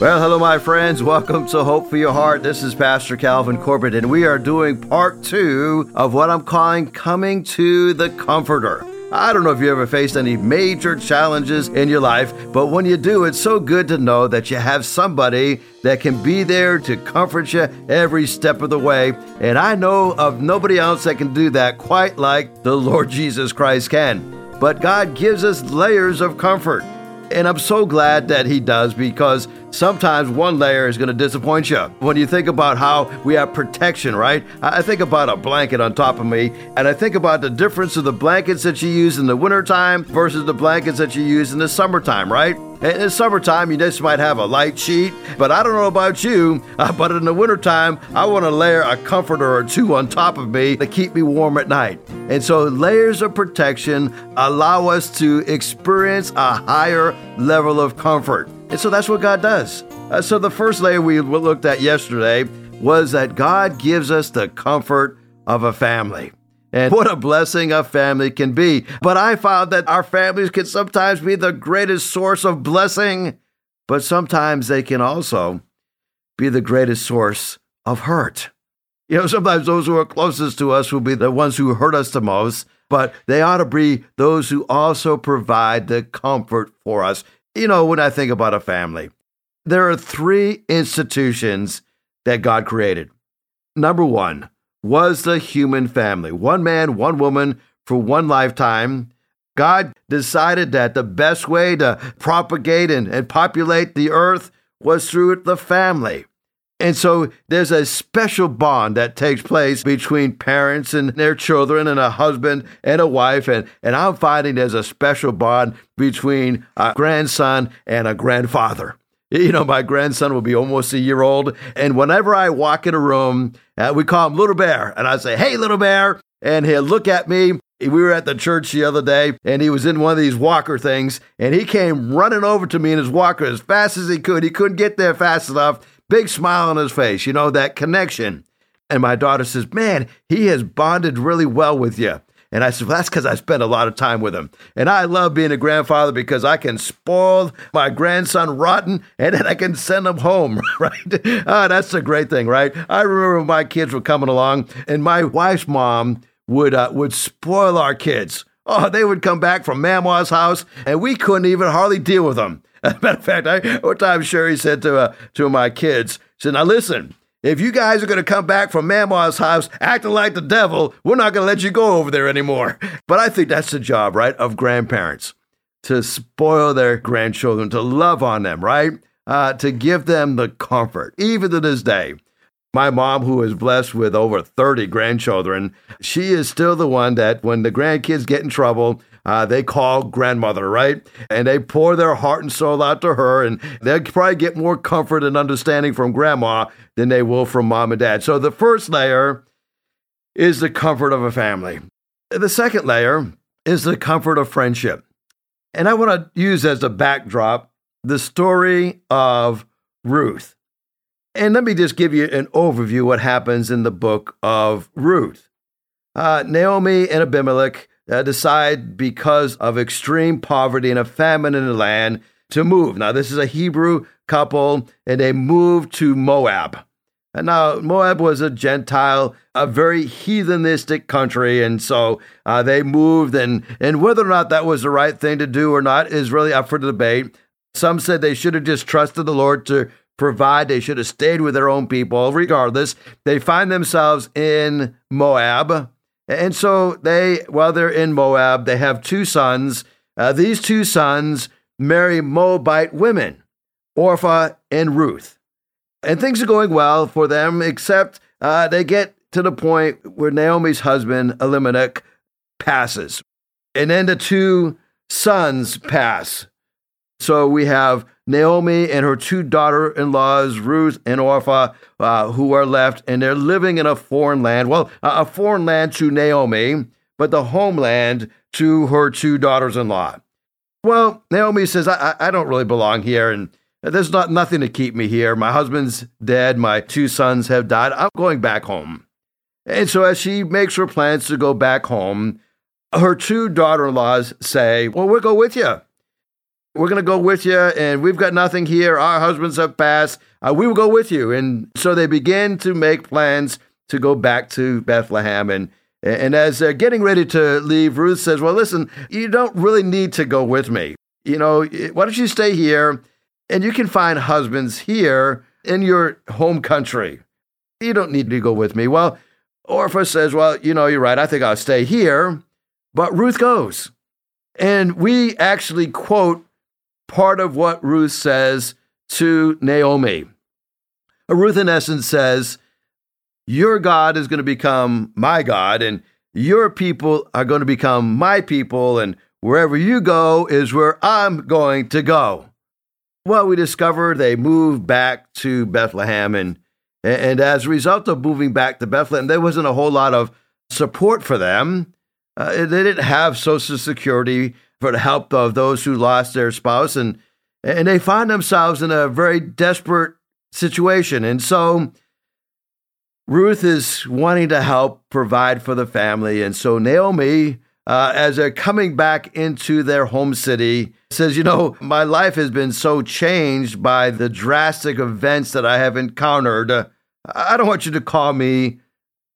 Well, hello, my friends. Welcome to Hope for Your Heart. This is Pastor Calvin Corbett, and we are doing part two of what I'm calling Coming to the Comforter. I don't know if you ever faced any major challenges in your life, but when you do, it's so good to know that you have somebody that can be there to comfort you every step of the way. And I know of nobody else that can do that quite like the Lord Jesus Christ can. But God gives us layers of comfort. And I'm so glad that He does because sometimes one layer is going to disappoint you. When you think about how we have protection, right? I think about a blanket on top of me, and I think about the difference of the blankets that you use in the wintertime versus the blankets that you use in the summertime, right? In the summertime, you just might have a light sheet, but I don't know about you, but in the wintertime, I want to layer a comforter or two on top of me to keep me warm at night. And so, layers of protection allow us to experience a higher level of comfort. And so that's what God does. Uh, so the first layer we looked at yesterday was that God gives us the comfort of a family. And what a blessing a family can be. But I found that our families can sometimes be the greatest source of blessing, but sometimes they can also be the greatest source of hurt. You know, sometimes those who are closest to us will be the ones who hurt us the most, but they ought to be those who also provide the comfort for us. You know, when I think about a family, there are three institutions that God created. Number one was the human family one man, one woman for one lifetime. God decided that the best way to propagate and, and populate the earth was through the family. And so there's a special bond that takes place between parents and their children and a husband and a wife. And, and I'm finding there's a special bond between a grandson and a grandfather. You know, my grandson will be almost a year old. And whenever I walk in a room, uh, we call him Little Bear. And I say, Hey, Little Bear. And he'll look at me. We were at the church the other day, and he was in one of these walker things, and he came running over to me in his walker as fast as he could. He couldn't get there fast enough. Big smile on his face, you know, that connection. And my daughter says, Man, he has bonded really well with you. And I said, well, that's because I spent a lot of time with him. And I love being a grandfather because I can spoil my grandson rotten and then I can send him home, right? Ah, that's a great thing, right? I remember when my kids were coming along and my wife's mom would, uh, would spoil our kids. Oh, they would come back from Mama's house and we couldn't even hardly deal with them. As a matter of fact, I, one time Sherry said to uh, to my kids, she said, "Now listen, if you guys are going to come back from Mama's house acting like the devil, we're not going to let you go over there anymore." But I think that's the job, right, of grandparents to spoil their grandchildren, to love on them, right, uh, to give them the comfort, even to this day. My mom, who is blessed with over 30 grandchildren, she is still the one that when the grandkids get in trouble, uh, they call grandmother, right? And they pour their heart and soul out to her, and they'll probably get more comfort and understanding from grandma than they will from mom and dad. So the first layer is the comfort of a family. The second layer is the comfort of friendship. And I want to use as a backdrop the story of Ruth. And let me just give you an overview what happens in the book of Ruth. Uh, Naomi and Abimelech decide because of extreme poverty and a famine in the land to move. Now, this is a Hebrew couple, and they moved to Moab. And now, Moab was a Gentile, a very heathenistic country, and so uh, they moved. And, and whether or not that was the right thing to do or not is really up for debate. Some said they should have just trusted the Lord to provide. They should have stayed with their own people. Regardless, they find themselves in Moab. And so they, while they're in Moab, they have two sons. Uh, these two sons marry Moabite women, Orpah and Ruth. And things are going well for them, except uh, they get to the point where Naomi's husband, Elimelech, passes. And then the two sons pass. So we have Naomi and her two daughter in laws, Ruth and Orpah, uh, who are left, and they're living in a foreign land. Well, a foreign land to Naomi, but the homeland to her two daughters in law. Well, Naomi says, I, I don't really belong here, and there's not nothing to keep me here. My husband's dead, my two sons have died. I'm going back home. And so, as she makes her plans to go back home, her two daughter in laws say, Well, we'll go with you. We're going to go with you, and we've got nothing here. Our husbands have passed. Uh, we will go with you. And so they begin to make plans to go back to Bethlehem. And, and as they're getting ready to leave, Ruth says, Well, listen, you don't really need to go with me. You know, why don't you stay here? And you can find husbands here in your home country. You don't need to go with me. Well, Orpah says, Well, you know, you're right. I think I'll stay here. But Ruth goes. And we actually quote part of what Ruth says to Naomi. Ruth, in essence, says, Your God is going to become my God, and your people are going to become my people, and wherever you go is where I'm going to go. Well, we discover they moved back to Bethlehem, and, and as a result of moving back to Bethlehem, there wasn't a whole lot of support for them. Uh, they didn't have Social Security for the help of those who lost their spouse, and and they find themselves in a very desperate situation. And so Ruth is wanting to help provide for the family, and so Naomi, uh, as they're coming back into their home city, says, "You know, my life has been so changed by the drastic events that I have encountered. Uh, I don't want you to call me."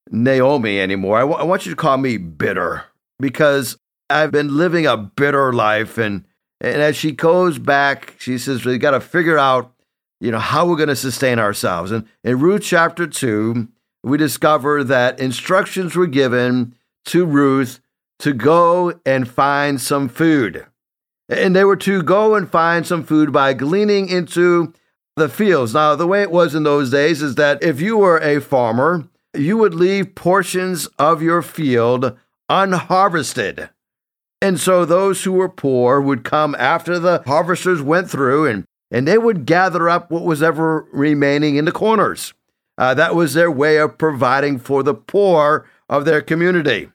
Naomi anymore. I, w- I want you to call me bitter because I've been living a bitter life. And, and as she goes back, she says, we got to figure out, you know, how we're going to sustain ourselves. And in Ruth chapter 2, we discover that instructions were given to Ruth to go and find some food. And they were to go and find some food by gleaning into the fields. Now, the way it was in those days is that if you were a farmer, you would leave portions of your field unharvested. And so those who were poor would come after the harvesters went through and, and they would gather up what was ever remaining in the corners. Uh, that was their way of providing for the poor of their community.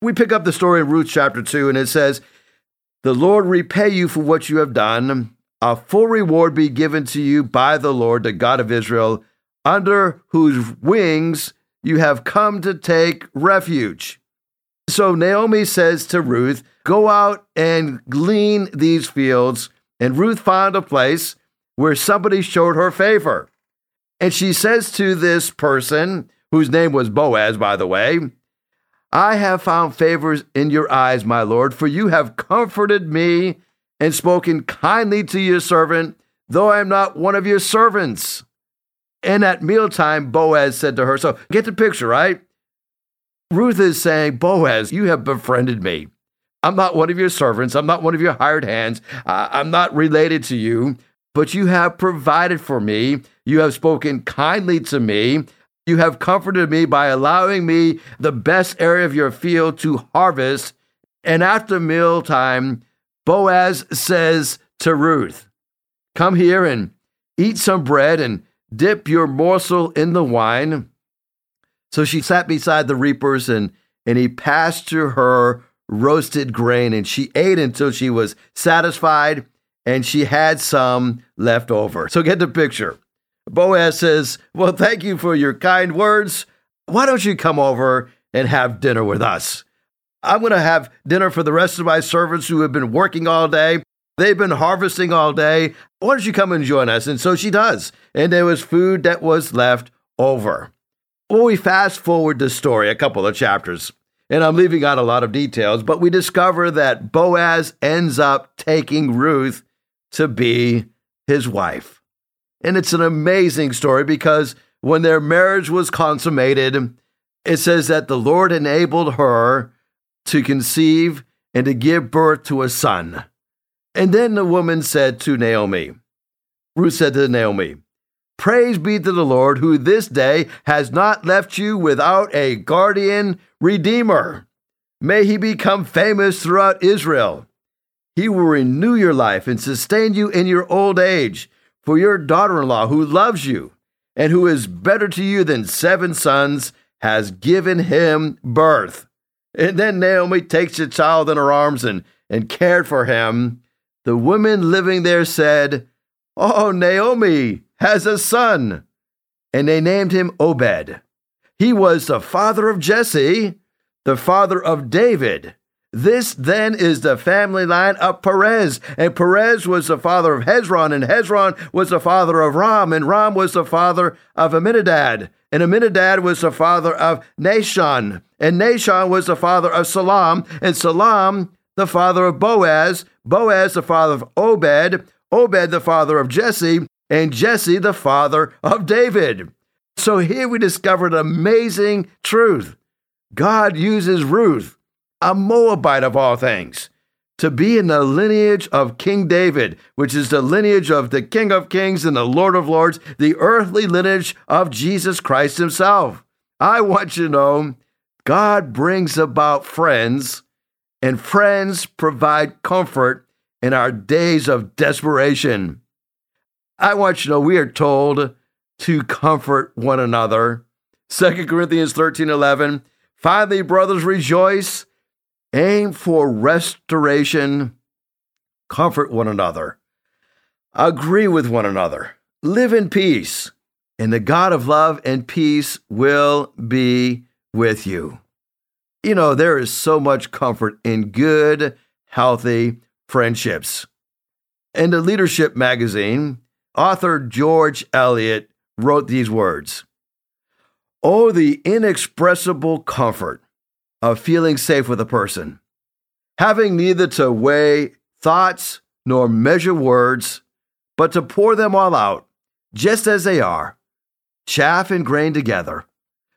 We pick up the story in Ruth chapter 2, and it says, The Lord repay you for what you have done. A full reward be given to you by the Lord, the God of Israel, under whose wings you have come to take refuge. So Naomi says to Ruth, Go out and glean these fields. And Ruth found a place where somebody showed her favor. And she says to this person, whose name was Boaz, by the way, I have found favors in your eyes, my Lord, for you have comforted me and spoken kindly to your servant, though I am not one of your servants. And at mealtime, Boaz said to her, So get the picture, right? Ruth is saying, Boaz, you have befriended me. I'm not one of your servants. I'm not one of your hired hands. I'm not related to you, but you have provided for me. You have spoken kindly to me. You have comforted me by allowing me the best area of your field to harvest. And after mealtime, Boaz says to Ruth, Come here and eat some bread and dip your morsel in the wine. So she sat beside the reapers, and, and he passed to her roasted grain, and she ate until she was satisfied, and she had some left over. So get the picture. Boaz says, Well, thank you for your kind words. Why don't you come over and have dinner with us? I'm going to have dinner for the rest of my servants who have been working all day. They've been harvesting all day. Why don't you come and join us? And so she does. And there was food that was left over. Well, we fast forward the story a couple of chapters, and I'm leaving out a lot of details, but we discover that Boaz ends up taking Ruth to be his wife. And it's an amazing story because when their marriage was consummated, it says that the Lord enabled her to conceive and to give birth to a son. And then the woman said to Naomi, Ruth said to Naomi, Praise be to the Lord, who this day has not left you without a guardian redeemer. May he become famous throughout Israel. He will renew your life and sustain you in your old age. For your daughter in law, who loves you and who is better to you than seven sons, has given him birth. And then Naomi takes the child in her arms and, and cared for him. The women living there said, Oh, Naomi, has a son, and they named him Obed. He was the father of Jesse, the father of David. This then is the family line of Perez. And Perez was the father of Hezron, and Hezron was the father of Ram, and Ram was the father of Amminadab. And Amminadab was the father of Nahshon, and Nahshon was the father of Salam, and Salam the father of Boaz, Boaz the father of Obed, Obed the father of Jesse, and Jesse the father of David. So here we discovered an amazing truth. God uses Ruth a Moabite of all things, to be in the lineage of King David, which is the lineage of the King of Kings and the Lord of Lords, the earthly lineage of Jesus Christ Himself. I want you to know God brings about friends, and friends provide comfort in our days of desperation. I want you to know we are told to comfort one another. 2 Corinthians 13 11. Finally, brothers, rejoice Aim for restoration. Comfort one another. Agree with one another. Live in peace. And the God of love and peace will be with you. You know, there is so much comfort in good, healthy friendships. In the Leadership magazine, author George Eliot wrote these words Oh, the inexpressible comfort of feeling safe with a person. Having neither to weigh thoughts nor measure words, but to pour them all out, just as they are, chaff and grain together,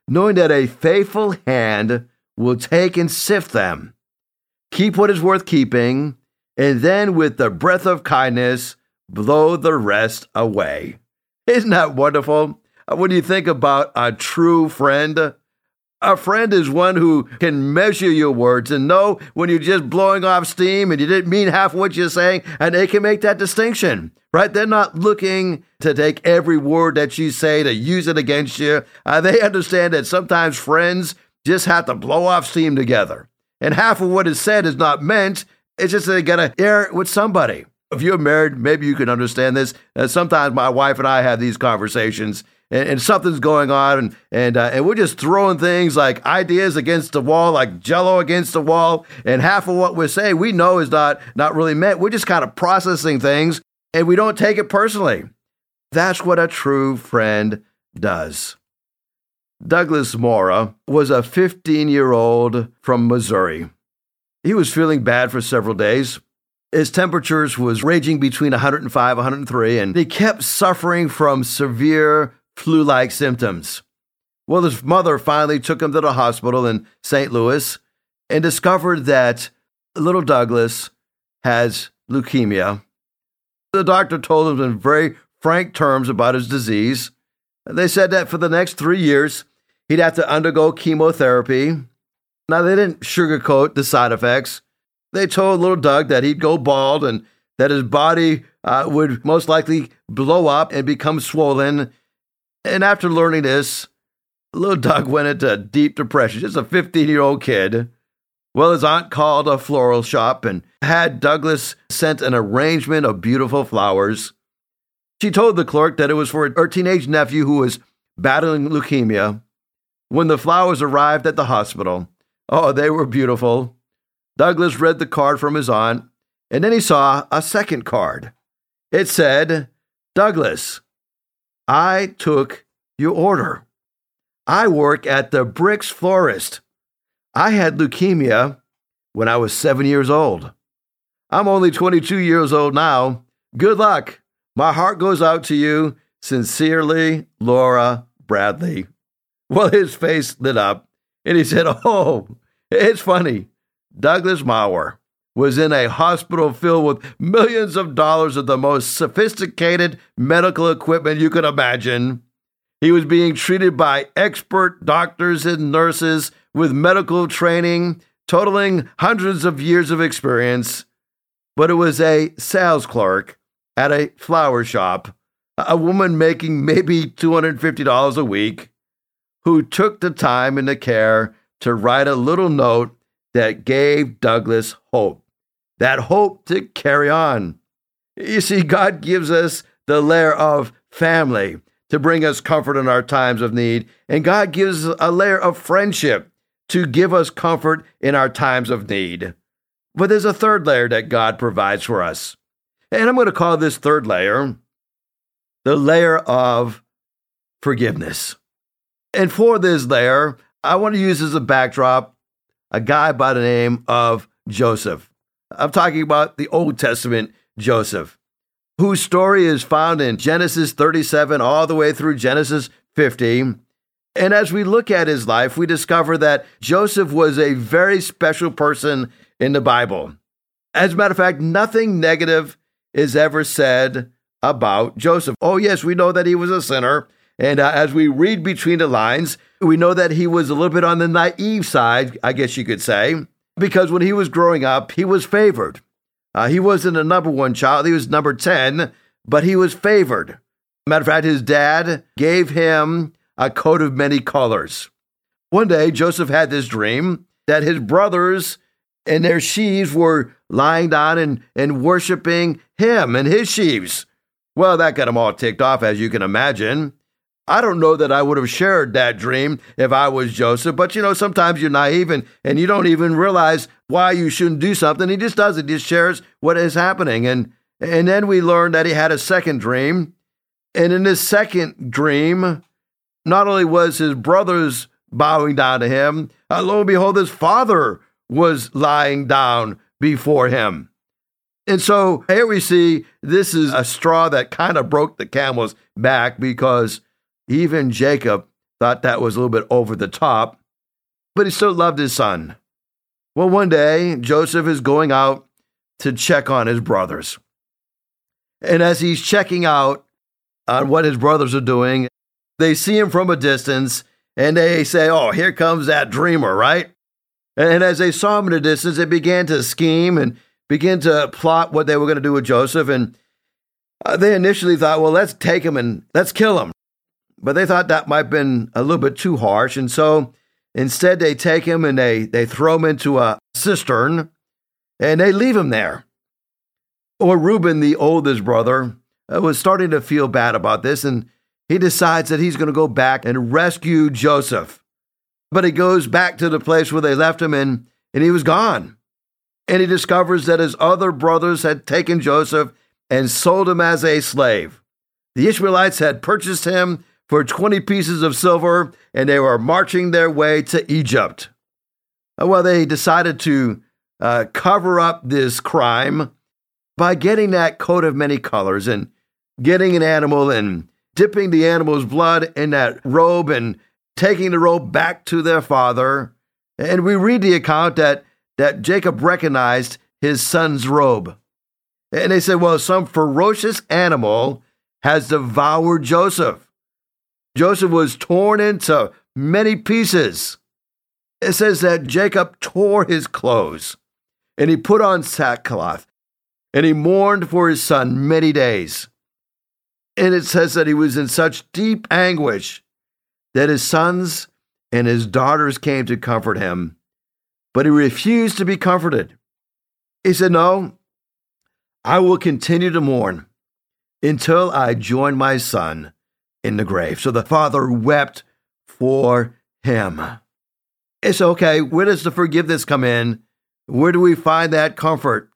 knowing that a faithful hand will take and sift them. Keep what is worth keeping, and then with the breath of kindness, blow the rest away. Isn't that wonderful? When you think about a true friend, a friend is one who can measure your words and know when you're just blowing off steam and you didn't mean half what you're saying, and they can make that distinction, right? They're not looking to take every word that you say to use it against you. Uh, they understand that sometimes friends just have to blow off steam together. And half of what is said is not meant, it's just they got to air it with somebody. If you're married, maybe you can understand this. Uh, sometimes my wife and I have these conversations and, and something's going on, and and uh, and we're just throwing things like ideas against the wall, like Jello against the wall, and half of what we're saying we know is not not really meant. We're just kind of processing things, and we don't take it personally. That's what a true friend does. Douglas Maurer was a 15 year old from Missouri. He was feeling bad for several days. His temperatures was ranging between 105 103 and he kept suffering from severe flu like symptoms. Well, his mother finally took him to the hospital in St. Louis and discovered that little Douglas has leukemia. The doctor told him in very frank terms about his disease. They said that for the next three years, he'd have to undergo chemotherapy. Now, they didn't sugarcoat the side effects. They told little Doug that he'd go bald and that his body uh, would most likely blow up and become swollen and after learning this, little Doug went into deep depression, just a 15 year old kid. Well, his aunt called a floral shop and had Douglas sent an arrangement of beautiful flowers. She told the clerk that it was for her teenage nephew who was battling leukemia. When the flowers arrived at the hospital, oh, they were beautiful. Douglas read the card from his aunt, and then he saw a second card. It said, Douglas, I took your order. I work at the Brix Florist. I had leukemia when I was seven years old. I'm only 22 years old now. Good luck. My heart goes out to you. Sincerely, Laura Bradley. Well, his face lit up and he said, Oh, it's funny. Douglas Maurer was in a hospital filled with millions of dollars of the most sophisticated medical equipment you could imagine. He was being treated by expert doctors and nurses with medical training totaling hundreds of years of experience. But it was a sales clerk at a flower shop, a woman making maybe $250 a week, who took the time and the care to write a little note that gave Douglas hope that hope to carry on. You see, God gives us the layer of family to bring us comfort in our times of need, and God gives a layer of friendship to give us comfort in our times of need. But there's a third layer that God provides for us. And I'm going to call this third layer the layer of forgiveness. And for this layer, I want to use as a backdrop a guy by the name of Joseph. I'm talking about the Old Testament Joseph, whose story is found in Genesis 37 all the way through Genesis 50. And as we look at his life, we discover that Joseph was a very special person in the Bible. As a matter of fact, nothing negative is ever said about Joseph. Oh, yes, we know that he was a sinner. And uh, as we read between the lines, we know that he was a little bit on the naive side, I guess you could say, because when he was growing up, he was favored. Uh, he wasn't a number one child, he was number 10, but he was favored. Matter of fact, his dad gave him a coat of many colors. One day, Joseph had this dream that his brothers and their sheaves were lying down and, and worshiping him and his sheaves. Well, that got him all ticked off, as you can imagine. I don't know that I would have shared that dream if I was Joseph, but you know, sometimes you're naive and, and you don't even realize why you shouldn't do something. He just does it, he just shares what is happening. And and then we learned that he had a second dream. And in his second dream, not only was his brothers bowing down to him, uh, lo and behold, his father was lying down before him. And so here we see this is a straw that kind of broke the camel's back because even Jacob thought that was a little bit over the top, but he still loved his son. Well, one day, Joseph is going out to check on his brothers. And as he's checking out on what his brothers are doing, they see him from a distance and they say, Oh, here comes that dreamer, right? And as they saw him in the distance, they began to scheme and begin to plot what they were going to do with Joseph. And uh, they initially thought, well, let's take him and let's kill him. But they thought that might have been a little bit too harsh. And so instead, they take him and they, they throw him into a cistern and they leave him there. Or Reuben, the oldest brother, uh, was starting to feel bad about this. And he decides that he's going to go back and rescue Joseph. But he goes back to the place where they left him and, and he was gone. And he discovers that his other brothers had taken Joseph and sold him as a slave. The Ishmaelites had purchased him for 20 pieces of silver and they were marching their way to Egypt. Uh, well, they decided to uh, cover up this crime by getting that coat of many colors and getting an animal and dipping the animal's blood in that robe and taking the robe back to their father. And we read the account that, that Jacob recognized his son's robe. And they said, well, some ferocious animal has devoured Joseph. Joseph was torn into many pieces. It says that Jacob tore his clothes and he put on sackcloth and he mourned for his son many days. And it says that he was in such deep anguish that his sons and his daughters came to comfort him, but he refused to be comforted. He said, No, I will continue to mourn until I join my son in the grave. So the father wept for him. It's okay. Where does the forgiveness come in? Where do we find that comfort?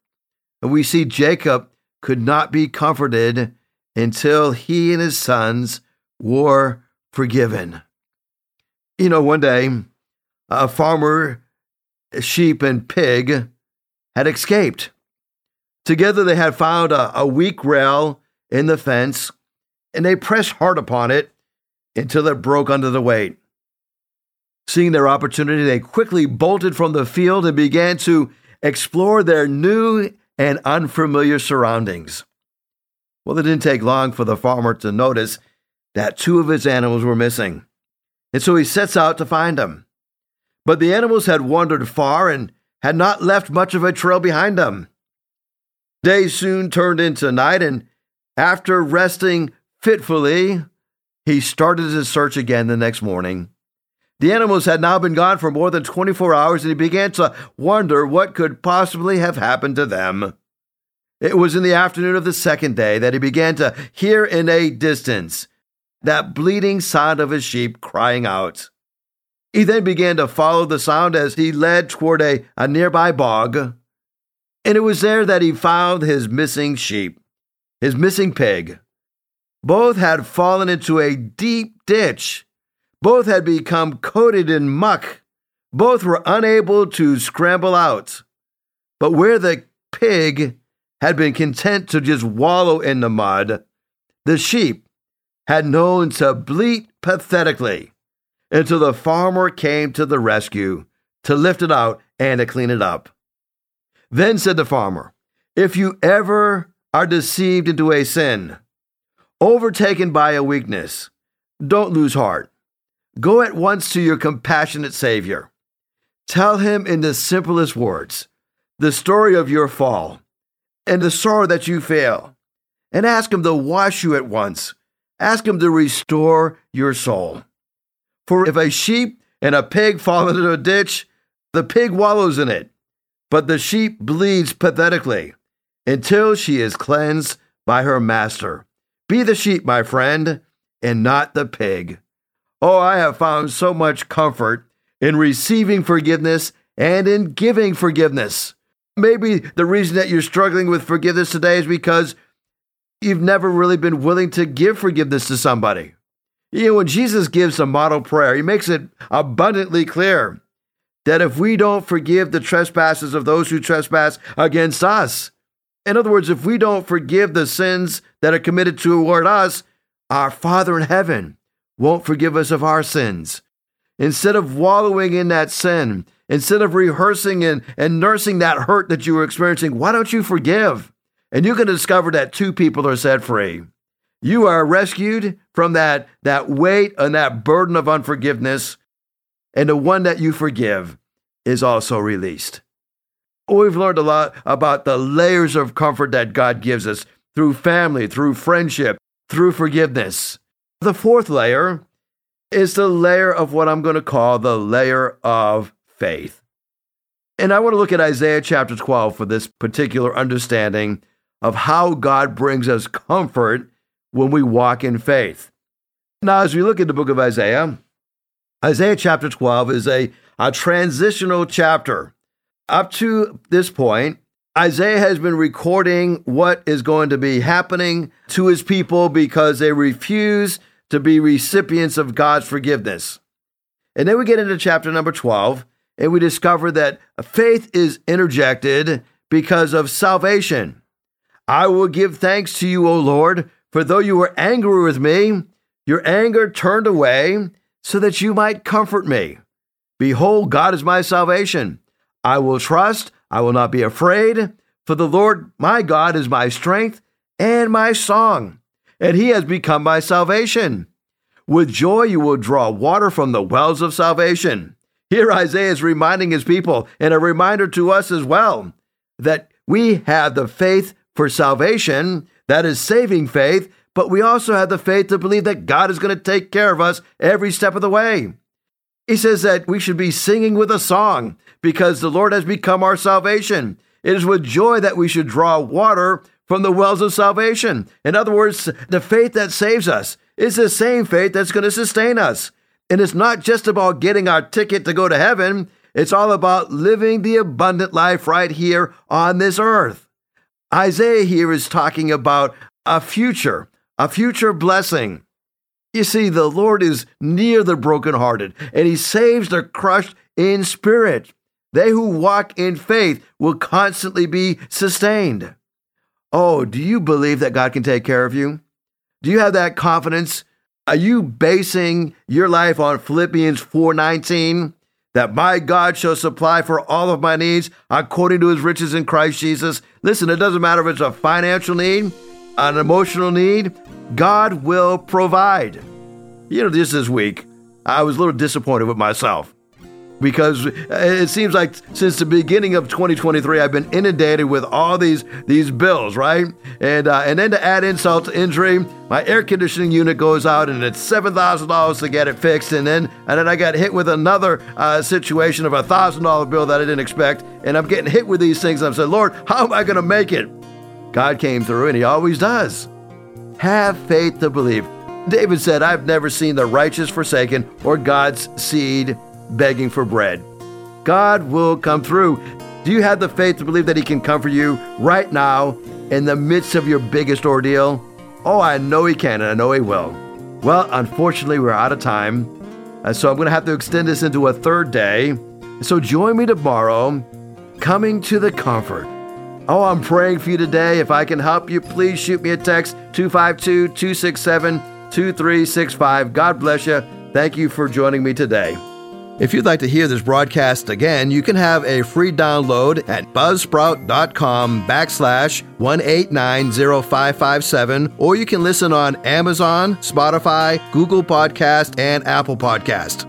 And we see Jacob could not be comforted until he and his sons were forgiven. You know, one day, a farmer, sheep, and pig had escaped. Together, they had found a, a weak rail in the fence, and they pressed hard upon it until it broke under the weight. Seeing their opportunity, they quickly bolted from the field and began to explore their new and unfamiliar surroundings. Well, it didn't take long for the farmer to notice that two of his animals were missing and so he sets out to find them. But the animals had wandered far and had not left much of a trail behind them. Day soon turned into night, and after resting fitfully, he started his search again the next morning. The animals had now been gone for more than 24 hours, and he began to wonder what could possibly have happened to them. It was in the afternoon of the second day that he began to hear in a distance that bleating sound of his sheep crying out. He then began to follow the sound as he led toward a, a nearby bog. And it was there that he found his missing sheep, his missing pig. Both had fallen into a deep ditch. Both had become coated in muck. Both were unable to scramble out. But where the pig had been content to just wallow in the mud, the sheep had known to bleat pathetically until the farmer came to the rescue to lift it out and to clean it up. Then said the farmer, If you ever are deceived into a sin, overtaken by a weakness, don't lose heart. Go at once to your compassionate Savior. Tell him in the simplest words the story of your fall and the sorrow that you fail, and ask him to wash you at once. Ask him to restore your soul. For if a sheep and a pig fall into a ditch, the pig wallows in it, but the sheep bleeds pathetically until she is cleansed by her master. Be the sheep, my friend, and not the pig. Oh, I have found so much comfort in receiving forgiveness and in giving forgiveness. Maybe the reason that you're struggling with forgiveness today is because you've never really been willing to give forgiveness to somebody. You know, when Jesus gives a model prayer, he makes it abundantly clear that if we don't forgive the trespasses of those who trespass against us, in other words, if we don't forgive the sins that are committed toward us, our Father in heaven won't forgive us of our sins. Instead of wallowing in that sin, instead of rehearsing and, and nursing that hurt that you were experiencing, why don't you forgive? And you can discover that two people are set free. You are rescued from that, that weight and that burden of unforgiveness, and the one that you forgive is also released. We've learned a lot about the layers of comfort that God gives us through family, through friendship, through forgiveness. The fourth layer is the layer of what I'm going to call the layer of faith. And I want to look at Isaiah chapter 12 for this particular understanding of how God brings us comfort when we walk in faith. Now, as we look at the book of Isaiah, Isaiah chapter 12 is a, a transitional chapter. Up to this point, Isaiah has been recording what is going to be happening to his people because they refuse to be recipients of God's forgiveness. And then we get into chapter number 12, and we discover that faith is interjected because of salvation. I will give thanks to you, O Lord, for though you were angry with me, your anger turned away so that you might comfort me. Behold, God is my salvation. I will trust, I will not be afraid, for the Lord my God is my strength and my song, and he has become my salvation. With joy you will draw water from the wells of salvation. Here Isaiah is reminding his people, and a reminder to us as well, that we have the faith for salvation, that is saving faith, but we also have the faith to believe that God is going to take care of us every step of the way. He says that we should be singing with a song because the Lord has become our salvation. It is with joy that we should draw water from the wells of salvation. In other words, the faith that saves us is the same faith that's going to sustain us. And it's not just about getting our ticket to go to heaven, it's all about living the abundant life right here on this earth. Isaiah here is talking about a future, a future blessing. You see, the Lord is near the brokenhearted, and he saves the crushed in spirit. They who walk in faith will constantly be sustained. Oh, do you believe that God can take care of you? Do you have that confidence? Are you basing your life on Philippians 4:19 that my God shall supply for all of my needs according to his riches in Christ Jesus? Listen, it doesn't matter if it's a financial need, an emotional need, God will provide. You know, this this week, I was a little disappointed with myself because it seems like since the beginning of 2023 I've been inundated with all these these bills, right? And uh, and then to add insult to injury, my air conditioning unit goes out and it's seven thousand dollars to get it fixed, and then and then I got hit with another uh, situation of a thousand dollar bill that I didn't expect, and I'm getting hit with these things. I'm saying, Lord, how am I going to make it? God came through, and He always does. Have faith to believe. David said, I've never seen the righteous forsaken or God's seed begging for bread. God will come through. Do you have the faith to believe that He can comfort you right now in the midst of your biggest ordeal? Oh, I know He can, and I know He will. Well, unfortunately, we're out of time. And so I'm going to have to extend this into a third day. So join me tomorrow, coming to the comfort. Oh, I'm praying for you today. If I can help you, please shoot me a text 252 267 2365. God bless you. Thank you for joining me today. If you'd like to hear this broadcast again, you can have a free download at buzzsprout.com backslash 1890557, or you can listen on Amazon, Spotify, Google Podcast, and Apple Podcast.